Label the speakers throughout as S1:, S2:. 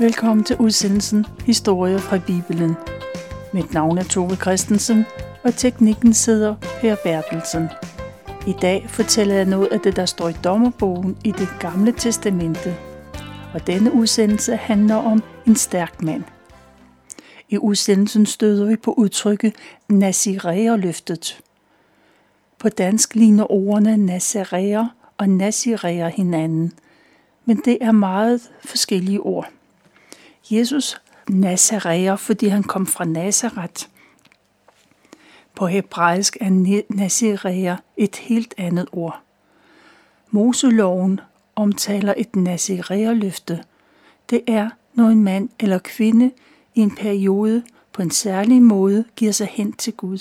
S1: Velkommen til udsendelsen Historier fra Bibelen. Mit navn er Tove Christensen, og teknikken sidder Per Bertelsen. I dag fortæller jeg noget af det, der står i dommerbogen i det gamle testamente. Og denne udsendelse handler om en stærk mand. I udsendelsen støder vi på udtrykket Naziræerløftet. På dansk ligner ordene Nazaræer og Naziræer hinanden, men det er meget forskellige ord. Jesus Nazareer, fordi han kom fra Nazareth. På hebraisk er Nazareer et helt andet ord. Moseloven omtaler et Nazaræerløfte. Det er, når en mand eller kvinde i en periode på en særlig måde giver sig hen til Gud.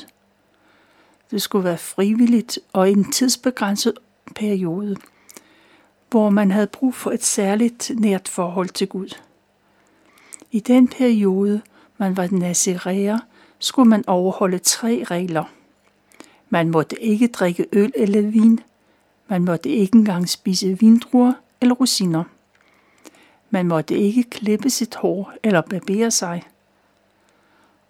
S1: Det skulle være frivilligt og i en tidsbegrænset periode, hvor man havde brug for et særligt nært forhold til Gud. I den periode, man var naziræer, skulle man overholde tre regler. Man måtte ikke drikke øl eller vin. Man måtte ikke engang spise vindruer eller rosiner. Man måtte ikke klippe sit hår eller barbere sig.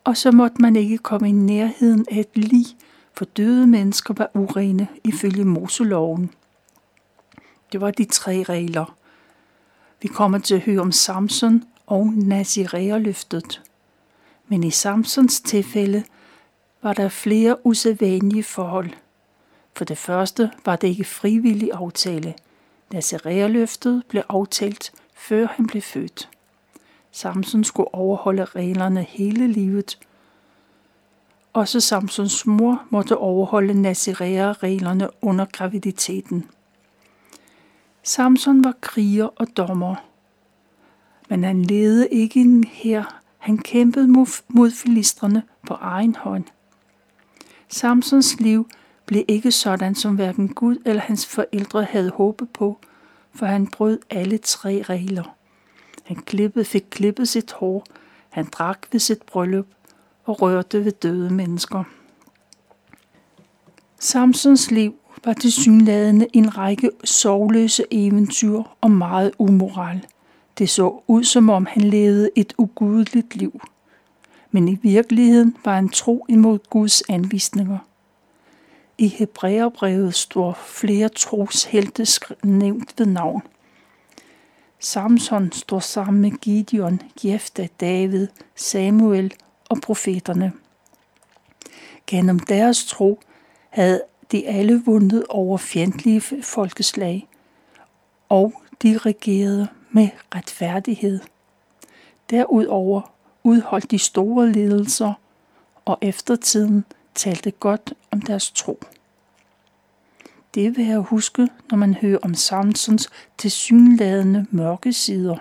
S1: Og så måtte man ikke komme i nærheden af et lig, for døde mennesker var urene ifølge Moseloven. Det var de tre regler. Vi kommer til at høre om Samson og Naziræerløftet. Men i Samsons tilfælde var der flere usædvanlige forhold. For det første var det ikke frivillig aftale. Naziræerløftet blev aftalt, før han blev født. Samson skulle overholde reglerne hele livet. Også Samsons mor måtte overholde Nazirea-reglerne under graviditeten. Samson var kriger og dommer, men han ledede ikke en her. Han kæmpede mod filistrene på egen hånd. Samsons liv blev ikke sådan, som hverken Gud eller hans forældre havde håbet på, for han brød alle tre regler. Han klippede, fik klippet sit hår, han drak ved sit bryllup og rørte ved døde mennesker. Samsons liv var til en række sovløse eventyr og meget umoral – det så ud, som om han levede et ugudeligt liv. Men i virkeligheden var han tro imod Guds anvisninger. I Hebræerbrevet står flere troshelte nævnt ved navn. Samson står sammen med Gideon, Jefta, David, Samuel og profeterne. Gennem deres tro havde de alle vundet over fjendtlige folkeslag, og de regerede med retfærdighed. Derudover udholdt de store ledelser, og eftertiden talte godt om deres tro. Det vil jeg huske, når man hører om Samsons tilsyneladende mørke sider.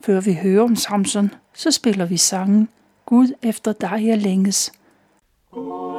S1: Før vi hører om Samson, så spiller vi sangen Gud efter dig jeg længes. Oh. Oh.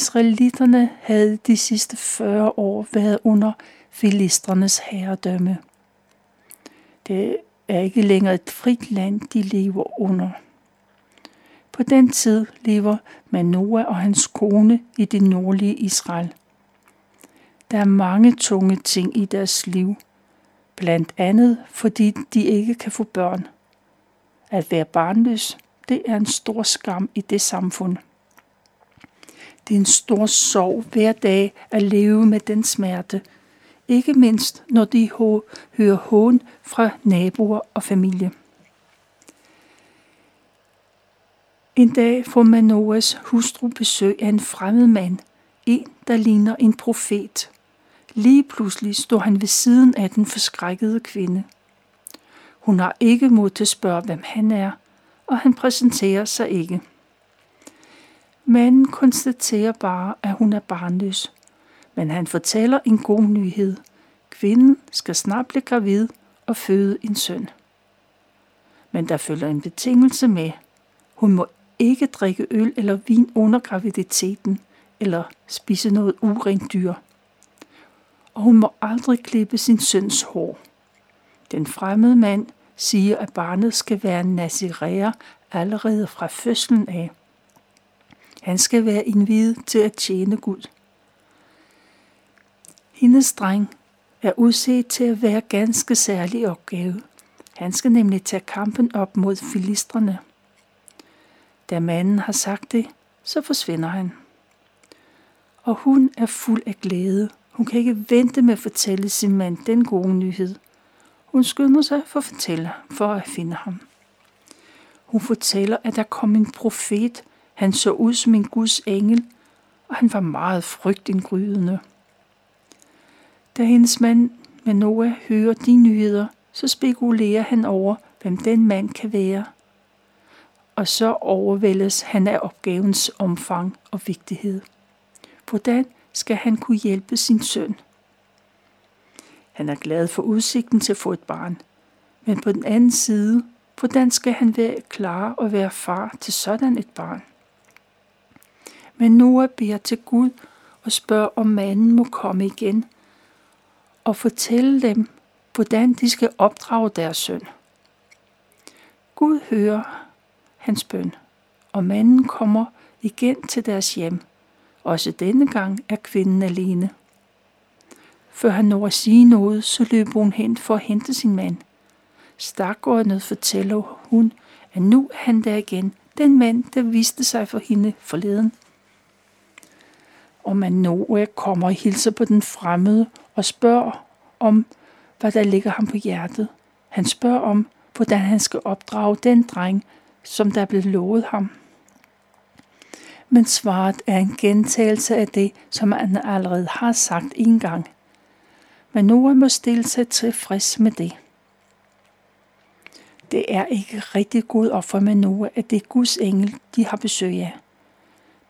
S1: Israelitterne havde de sidste 40 år været under filistrenes herredømme. Det er ikke længere et frit land, de lever under. På den tid lever Manoah og hans kone i det nordlige Israel. Der er mange tunge ting i deres liv, blandt andet fordi de ikke kan få børn. At være barnløs, det er en stor skam i det samfund. Det er en stor sorg hver dag at leve med den smerte, ikke mindst når de hører hån fra naboer og familie. En dag får Manoas hustru besøg af en fremmed mand, en, der ligner en profet. Lige pludselig står han ved siden af den forskrækkede kvinde. Hun har ikke mod til at spørge, hvem han er, og han præsenterer sig ikke. Manden konstaterer bare, at hun er barnløs, men han fortæller en god nyhed. Kvinden skal snart blive gravid og føde en søn. Men der følger en betingelse med. Hun må ikke drikke øl eller vin under graviditeten, eller spise noget urent dyr. Og hun må aldrig klippe sin søns hår. Den fremmede mand siger, at barnet skal være nazirer allerede fra fødslen af. Han skal være indviet til at tjene Gud. Hendes dreng er udset til at være ganske særlig opgave. Han skal nemlig tage kampen op mod filistrene. Da manden har sagt det, så forsvinder han. Og hun er fuld af glæde. Hun kan ikke vente med at fortælle sin mand den gode nyhed. Hun skynder sig for at fortælle, for at finde ham. Hun fortæller, at der kom en profet. Han så ud som en Guds engel, og han var meget frygtindgrydende. Da hendes mand Manoa hører de nyheder, så spekulerer han over, hvem den mand kan være – og så overvældes han af opgavens omfang og vigtighed. Hvordan skal han kunne hjælpe sin søn? Han er glad for udsigten til at få et barn, men på den anden side, hvordan skal han være klar og være far til sådan et barn? Men Noah beder til Gud og spørger, om manden må komme igen og fortælle dem, hvordan de skal opdrage deres søn. Gud hører hans bøn, og manden kommer igen til deres hjem. Også denne gang er kvinden alene. Før han når at sige noget, så løber hun hen for at hente sin mand. Stakåndet fortæller hun, at nu er han der igen, den mand, der viste sig for hende forleden. Og Manoa kommer og hilser på den fremmede og spørger om, hvad der ligger ham på hjertet. Han spørger om, hvordan han skal opdrage den dreng, som der blev lovet ham. Men svaret er en gentagelse af det, som han allerede har sagt en gang. Men Noah må stille sig tilfreds med det. Det er ikke rigtig god op for Noah, at det er Guds engel, de har besøg af.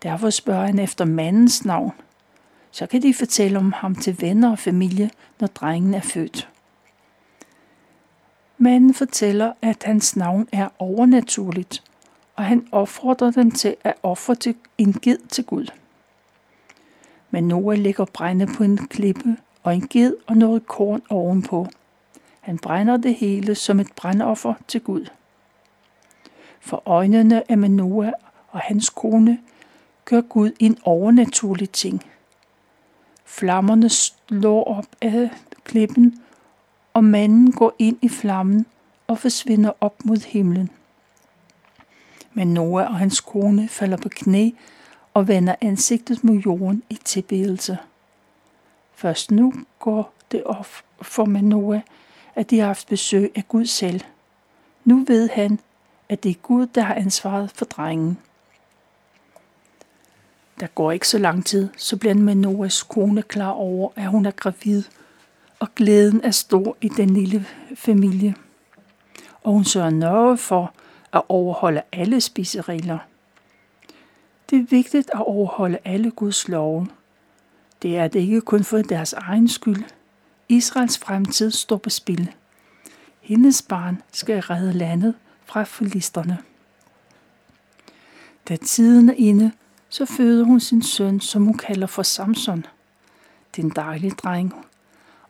S1: Derfor spørger han efter mandens navn. Så kan de fortælle om ham til venner og familie, når drengen er født. Manden fortæller, at hans navn er overnaturligt, og han opfordrer dem til at ofre til en ged til Gud. Men Noah lægger brænde på en klippe og en ged og noget korn ovenpå. Han brænder det hele som et brændoffer til Gud. For øjnene af Manoah og hans kone gør Gud en overnaturlig ting. Flammerne slår op af klippen og manden går ind i flammen og forsvinder op mod himlen. Men Noah og hans kone falder på knæ og vender ansigtet mod jorden i tilbedelse. Først nu går det op for Manoah, at de har haft besøg af Gud selv. Nu ved han, at det er Gud, der har ansvaret for drengen. Der går ikke så lang tid, så bliver Manoas kone klar over, at hun er gravid – og glæden er stor i den lille familie. Og hun sørger nøje for at overholde alle spiseregler. Det er vigtigt at overholde alle Guds love. Det er det ikke kun for deres egen skyld. Israels fremtid står på spil. Hendes barn skal redde landet fra filisterne. Da tiden er inde, så føder hun sin søn, som hun kalder for Samson. Det er en dejlig dreng,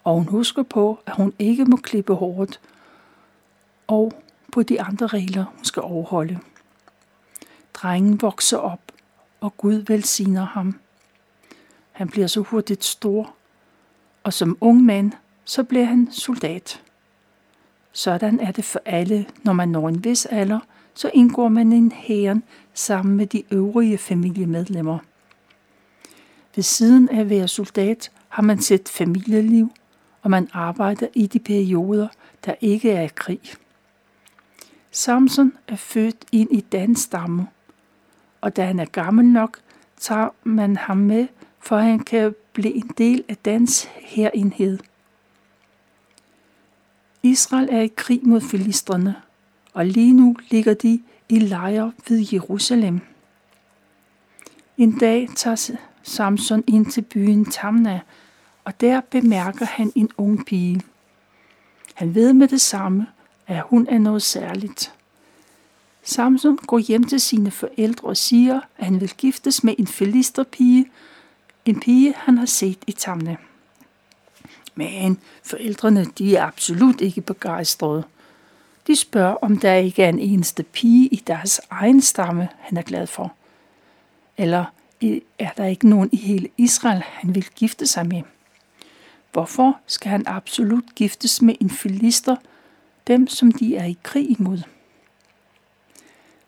S1: og hun husker på, at hun ikke må klippe håret, og på de andre regler, hun skal overholde. Drengen vokser op, og Gud velsigner ham. Han bliver så hurtigt stor, og som ung mand, så bliver han soldat. Sådan er det for alle, når man når en vis alder, så indgår man en hæren sammen med de øvrige familiemedlemmer. Ved siden af at være soldat har man set familieliv, og man arbejder i de perioder, der ikke er krig. Samson er født ind i den stamme, og da han er gammel nok, tager man ham med, for han kan blive en del af dans herenhed. Israel er i krig mod filistrene, og lige nu ligger de i lejre ved Jerusalem. En dag tager Samson ind til byen Tamna, og der bemærker han en ung pige. Han ved med det samme, at hun er noget særligt. Samson går hjem til sine forældre og siger, at han vil giftes med en filisterpige, en pige, han har set i Tamna. Men forældrene, de er absolut ikke begejstrede. De spørger, om der ikke er en eneste pige i deres egen stamme, han er glad for. Eller er der ikke nogen i hele Israel, han vil gifte sig med? Hvorfor skal han absolut giftes med en filister, dem som de er i krig imod?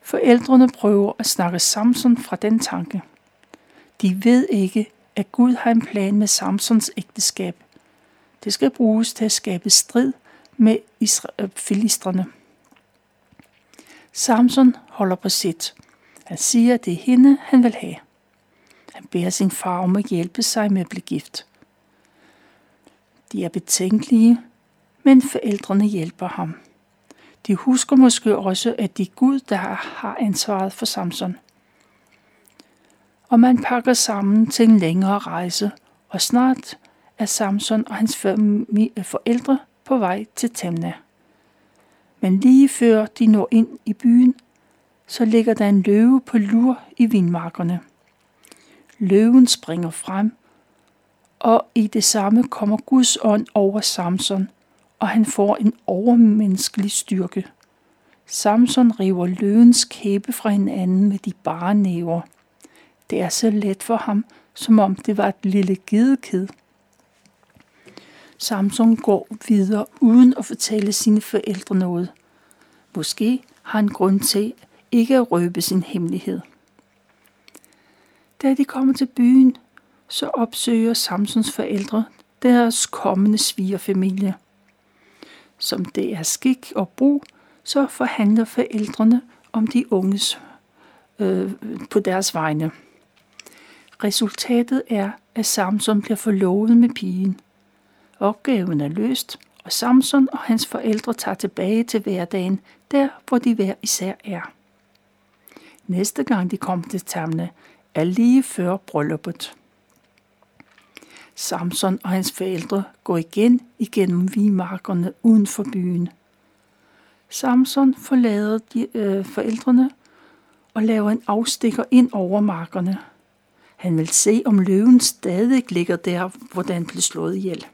S1: Forældrene prøver at snakke Samson fra den tanke. De ved ikke, at Gud har en plan med Samsons ægteskab. Det skal bruges til at skabe strid med isra- øh, filistrene. Samson holder på sit. Han siger, at det er hende, han vil have. Han beder sin far om at hjælpe sig med at blive gift. De er betænkelige, men forældrene hjælper ham. De husker måske også, at det er Gud, der har ansvaret for Samson. Og man pakker sammen til en længere rejse, og snart er Samson og hans forældre på vej til Tamna. Men lige før de når ind i byen, så ligger der en løve på lur i vindmarkerne. Løven springer frem, og i det samme kommer Guds ånd over Samson, og han får en overmenneskelig styrke. Samson river løvens kæbe fra hinanden med de bare næver. Det er så let for ham, som om det var et lille gedekid. Samson går videre uden at fortælle sine forældre noget. Måske har han grund til ikke at røbe sin hemmelighed. Da de kommer til byen, så opsøger Samsons forældre deres kommende svigerfamilie. Som det er skik og brug, så forhandler forældrene om de unges øh, på deres vegne. Resultatet er, at Samson bliver forlovet med pigen – Opgaven er løst, og Samson og hans forældre tager tilbage til hverdagen, der hvor de hver især er. Næste gang de kommer til Tamne, er lige før brylluppet. Samson og hans forældre går igen igennem vimarkerne uden for byen. Samson forlader de, øh, forældrene og laver en afstikker ind over markerne. Han vil se, om løven stadig ligger der, hvor den blev slået ihjel.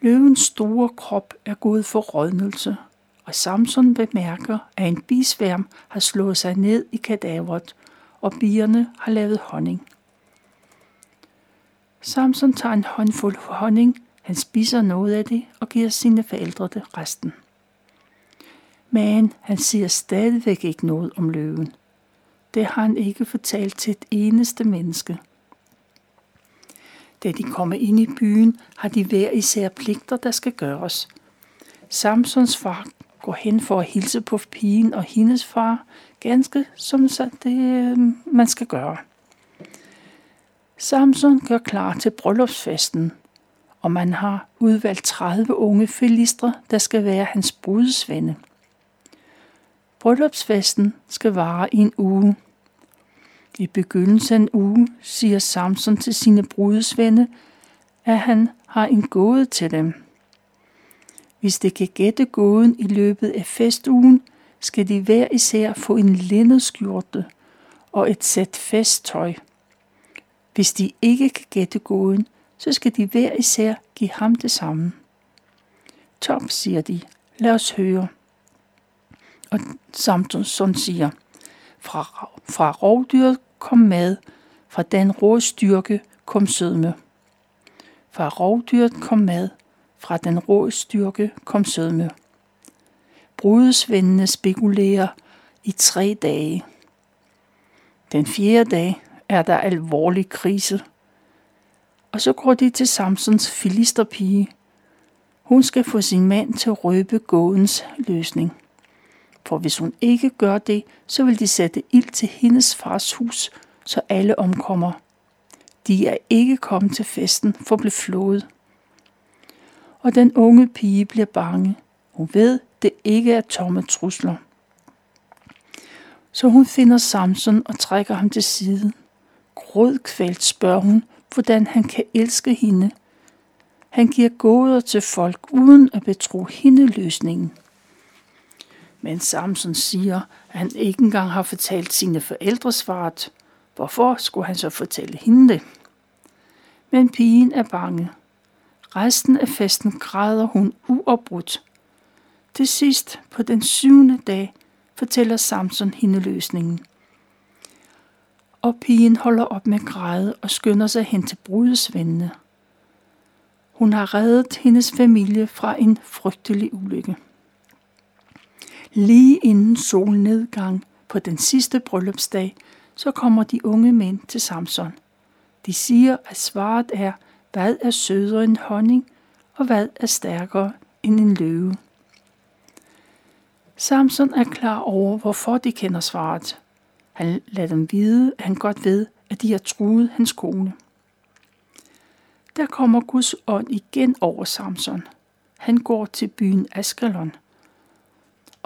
S1: Løvens store krop er gået for rådnelse, og Samson bemærker, at en bisværm har slået sig ned i kadaveret, og bierne har lavet honning. Samson tager en håndfuld honning, han spiser noget af det og giver sine forældre det resten. Men han siger stadigvæk ikke noget om løven. Det har han ikke fortalt til et eneste menneske – da de kommer ind i byen, har de hver især pligter, der skal gøres. Samsons far går hen for at hilse på pigen og hendes far, ganske som det, øh, man skal gøre. Samson gør klar til bryllupsfesten, og man har udvalgt 30 unge filistre, der skal være hans brudesvende. Bryllupsfesten skal vare i en uge – i begyndelsen af ugen siger Samson til sine brudesvende, at han har en gåde til dem. Hvis de kan gætte gåden i løbet af festugen, skal de hver især få en linnedskjorte, og et sæt festtøj. Hvis de ikke kan gætte gåden, så skal de hver især give ham det samme. Top, siger de. Lad os høre. Og Samson siger, fra, fra rovdyret kom mad, fra den rå styrke kom sødme. Fra rovdyret kom mad, fra den rå styrke kom sødme. Brudesvendene spekulerer i tre dage. Den fjerde dag er der alvorlig krise. Og så går de til Samsons filisterpige. Hun skal få sin mand til at røbe gådens løsning. For hvis hun ikke gør det, så vil de sætte ild til hendes fars hus, så alle omkommer. De er ikke kommet til festen for at blive flået. Og den unge pige bliver bange. Hun ved, det ikke er tomme trusler. Så hun finder Samson og trækker ham til side. Grådkvælt spørger hun, hvordan han kan elske hende. Han giver gåder til folk uden at betro hende løsningen. Men Samson siger, at han ikke engang har fortalt sine forældre svaret. Hvorfor skulle han så fortælle hende det? Men pigen er bange. Resten af festen græder hun uafbrudt. Til sidst, på den syvende dag, fortæller Samson hende løsningen. Og pigen holder op med græde og skynder sig hen til brudesvendene. Hun har reddet hendes familie fra en frygtelig ulykke. Lige inden solnedgang på den sidste bryllupsdag, så kommer de unge mænd til Samson. De siger, at svaret er, hvad er sødere end honning, og hvad er stærkere end en løve. Samson er klar over, hvorfor de kender svaret. Han lader dem vide, at han godt ved, at de har truet hans kone. Der kommer Guds ånd igen over Samson. Han går til byen Askelon –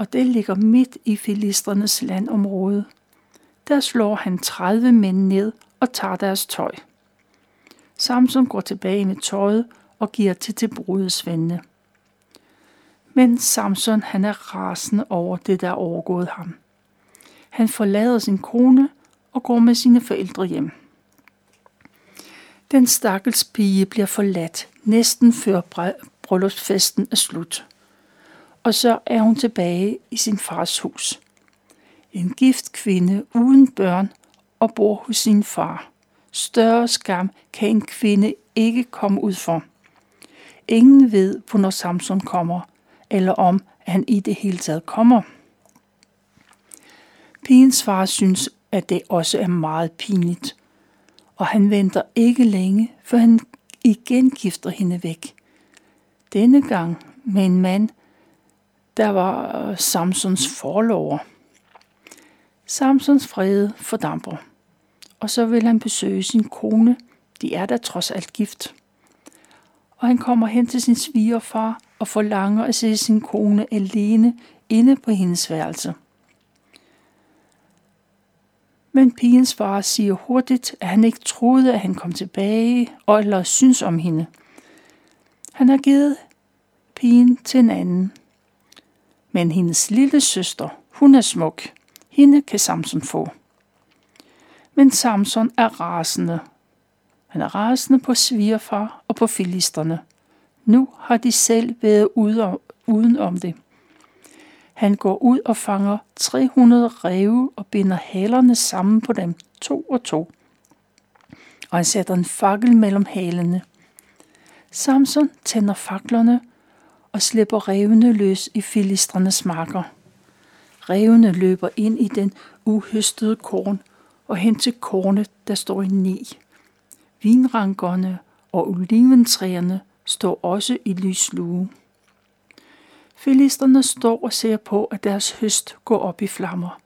S1: og det ligger midt i filistrenes landområde. Der slår han 30 mænd ned og tager deres tøj. Samson går tilbage med tøjet og giver til til brudesvendene. Men Samson han er rasende over det, der er overgået ham. Han forlader sin kone og går med sine forældre hjem. Den stakkels pige bliver forladt næsten før bryllupsfesten er slut og så er hun tilbage i sin fars hus. En gift kvinde uden børn og bor hos sin far. Større skam kan en kvinde ikke komme ud for. Ingen ved, hvornår Samson kommer, eller om han i det hele taget kommer. Pigens far synes, at det også er meget pinligt, og han venter ikke længe, før han igen gifter hende væk. Denne gang med en mand, der var øh, Samsons forlover. Samsons fred fordamper, og så vil han besøge sin kone. De er da trods alt gift. Og han kommer hen til sin svigerfar og forlanger at se sin kone alene inde på hendes værelse. Men pigens far siger hurtigt, at han ikke troede, at han kom tilbage og eller synes om hende. Han har givet pigen til en anden. Men hendes lille søster, hun er smuk. Hende kan Samson få. Men Samson er rasende. Han er rasende på svigerfar og på filisterne. Nu har de selv været ude uden om det. Han går ud og fanger 300 ræve og binder halerne sammen på dem, to og to. Og han sætter en fakkel mellem halene. Samson tænder faklerne og slipper revene løs i filistrenes marker. Revene løber ind i den uhøstede korn og hen til kornet, der står i ni. Vinrankerne og oliventræerne står også i lyslue. Filisterne står og ser på, at deres høst går op i flammer.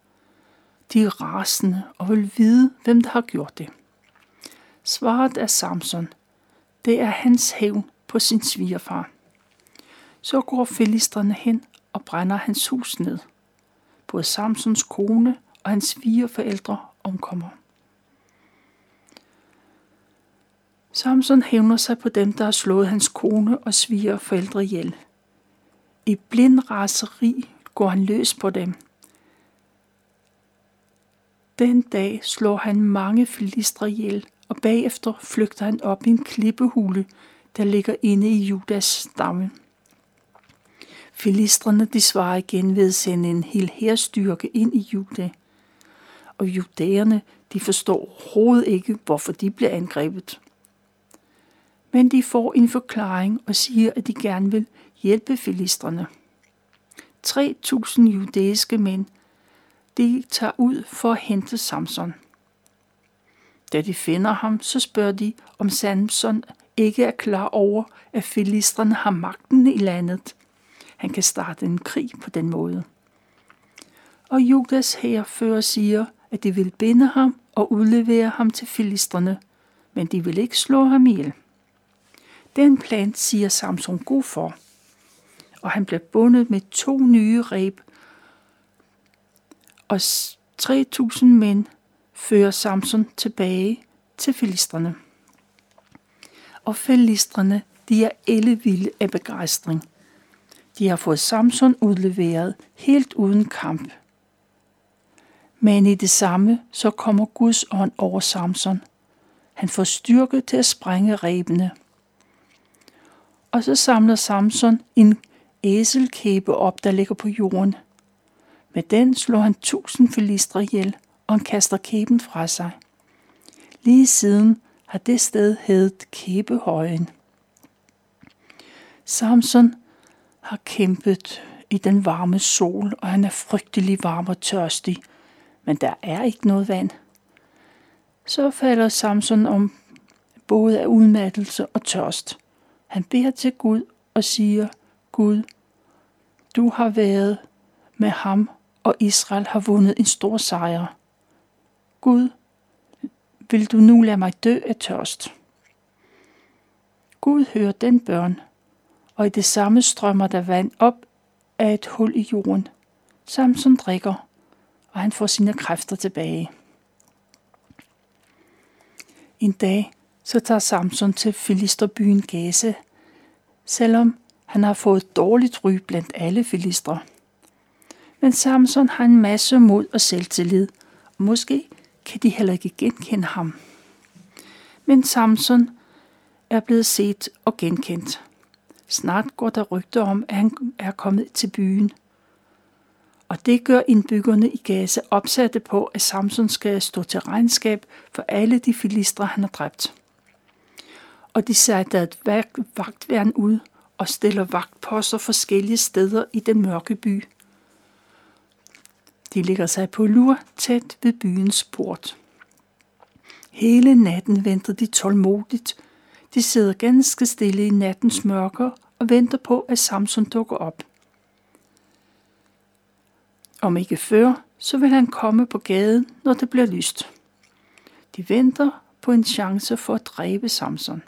S1: De er rasende og vil vide, hvem der har gjort det. Svaret er Samson. Det er hans hævn på sin svigerfar. Så går filisterne hen og brænder hans hus ned. Både Samsons kone og hans fire forældre omkommer. Samson hævner sig på dem, der har slået hans kone og sviger forældre ihjel. I blind raseri går han løs på dem. Den dag slår han mange filistre ihjel, og bagefter flygter han op i en klippehule, der ligger inde i Judas stamme. Filistrene de svarer igen ved at sende en hel herstyrke ind i Juda. Og judæerne de forstår overhovedet ikke, hvorfor de bliver angrebet. Men de får en forklaring og siger, at de gerne vil hjælpe filistrene. 3.000 judæiske mænd de tager ud for at hente Samson. Da de finder ham, så spørger de, om Samson ikke er klar over, at filistrene har magten i landet. Han kan starte en krig på den måde. Og Judas herfører siger, at de vil binde ham og udlevere ham til filistrene, men de vil ikke slå ham ihjel. Den plan siger Samson god for, og han bliver bundet med to nye reb, og 3.000 mænd fører Samson tilbage til filistrene. Og filistrene, de er ellevilde af begejstring. De har fået Samson udleveret helt uden kamp. Men i det samme, så kommer Guds ånd over Samson. Han får styrke til at sprænge rebene. Og så samler Samson en æselkæbe op, der ligger på jorden. Med den slår han tusind filistre ihjel, og han kaster kæben fra sig. Lige siden har det sted heddet Kæbehøjen. Samson har kæmpet i den varme sol, og han er frygtelig varm og tørstig, men der er ikke noget vand. Så falder Samson om både af udmattelse og tørst. Han beder til Gud og siger, Gud, du har været med ham, og Israel har vundet en stor sejr. Gud, vil du nu lade mig dø af tørst? Gud hører den børn, og i det samme strømmer der vand op af et hul i jorden. Samson drikker, og han får sine kræfter tilbage. En dag så tager Samson til filisterbyen Gaza, selvom han har fået dårligt ry blandt alle filistre. Men Samson har en masse mod og selvtillid, og måske kan de heller ikke genkende ham. Men Samson er blevet set og genkendt. Snart går der rygter om, at han er kommet til byen. Og det gør indbyggerne i Gaza opsatte på, at Samson skal stå til regnskab for alle de filistre, han har dræbt. Og de sætter et vagtværn ud og stiller vagtposter forskellige steder i den mørke by. De ligger sig på lur tæt ved byens port. Hele natten venter de tålmodigt. De sidder ganske stille i nattens mørke og venter på, at Samson dukker op. Om ikke før, så vil han komme på gaden, når det bliver lyst. De venter på en chance for at dræbe Samson.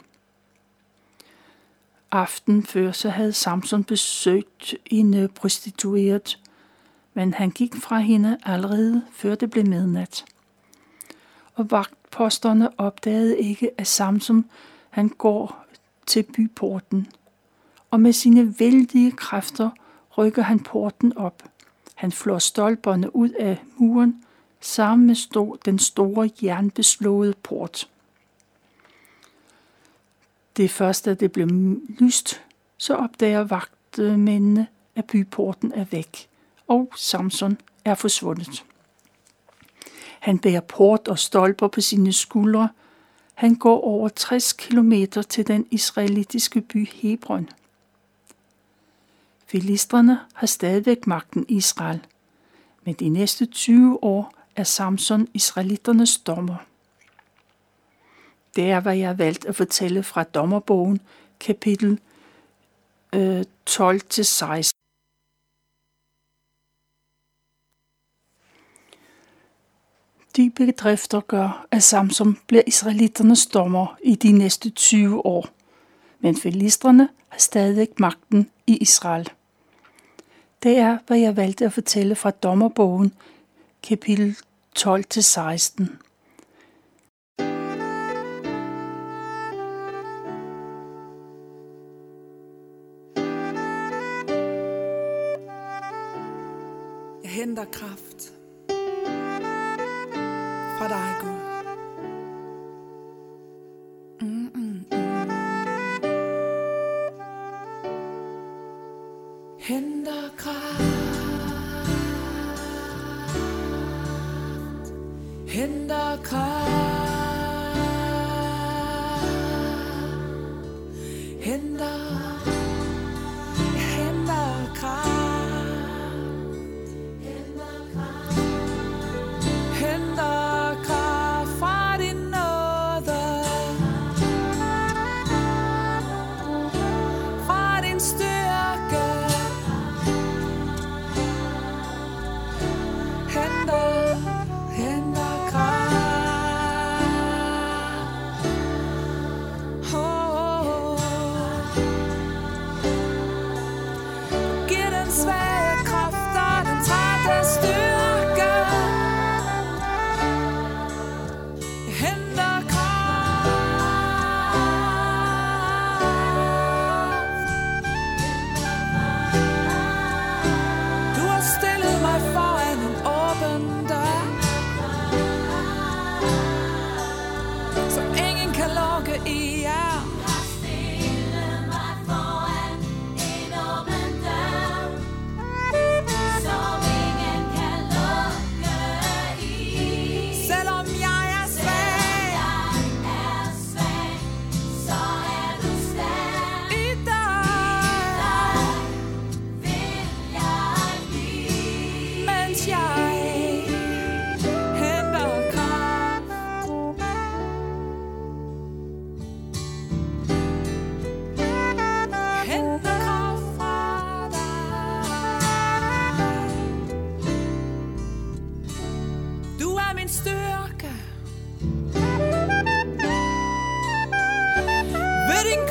S1: Aften før så havde Samson besøgt en øh, prostitueret, men han gik fra hende allerede før det blev midnat. Og vagtposterne opdagede ikke, at Samson han går til byporten, og med sine vældige kræfter rykker han porten op. Han flår stolperne ud af muren, sammen med den store jernbeslåede port. Det første, da det blev lyst, så opdager vagtmændene, at byporten er væk, og Samson er forsvundet. Han bærer port og stolper på sine skuldre. Han går over 60 kilometer til den israelitiske by Hebron. Filistrene har stadigvæk magten i Israel, men de næste 20 år er Samson israeliternes dommer. Det er, hvad jeg har valgt at fortælle fra Dommerbogen, kapitel øh, 12-16. De bedrifter gør, at Samsom bliver israeliternes dommer i de næste 20 år, men filistrene har stadig magten i Israel. Det er, hvad jeg valgte at fortælle fra Dommerbogen, kapitel 12-16.
S2: Jeg henter kraft. Henter Ved din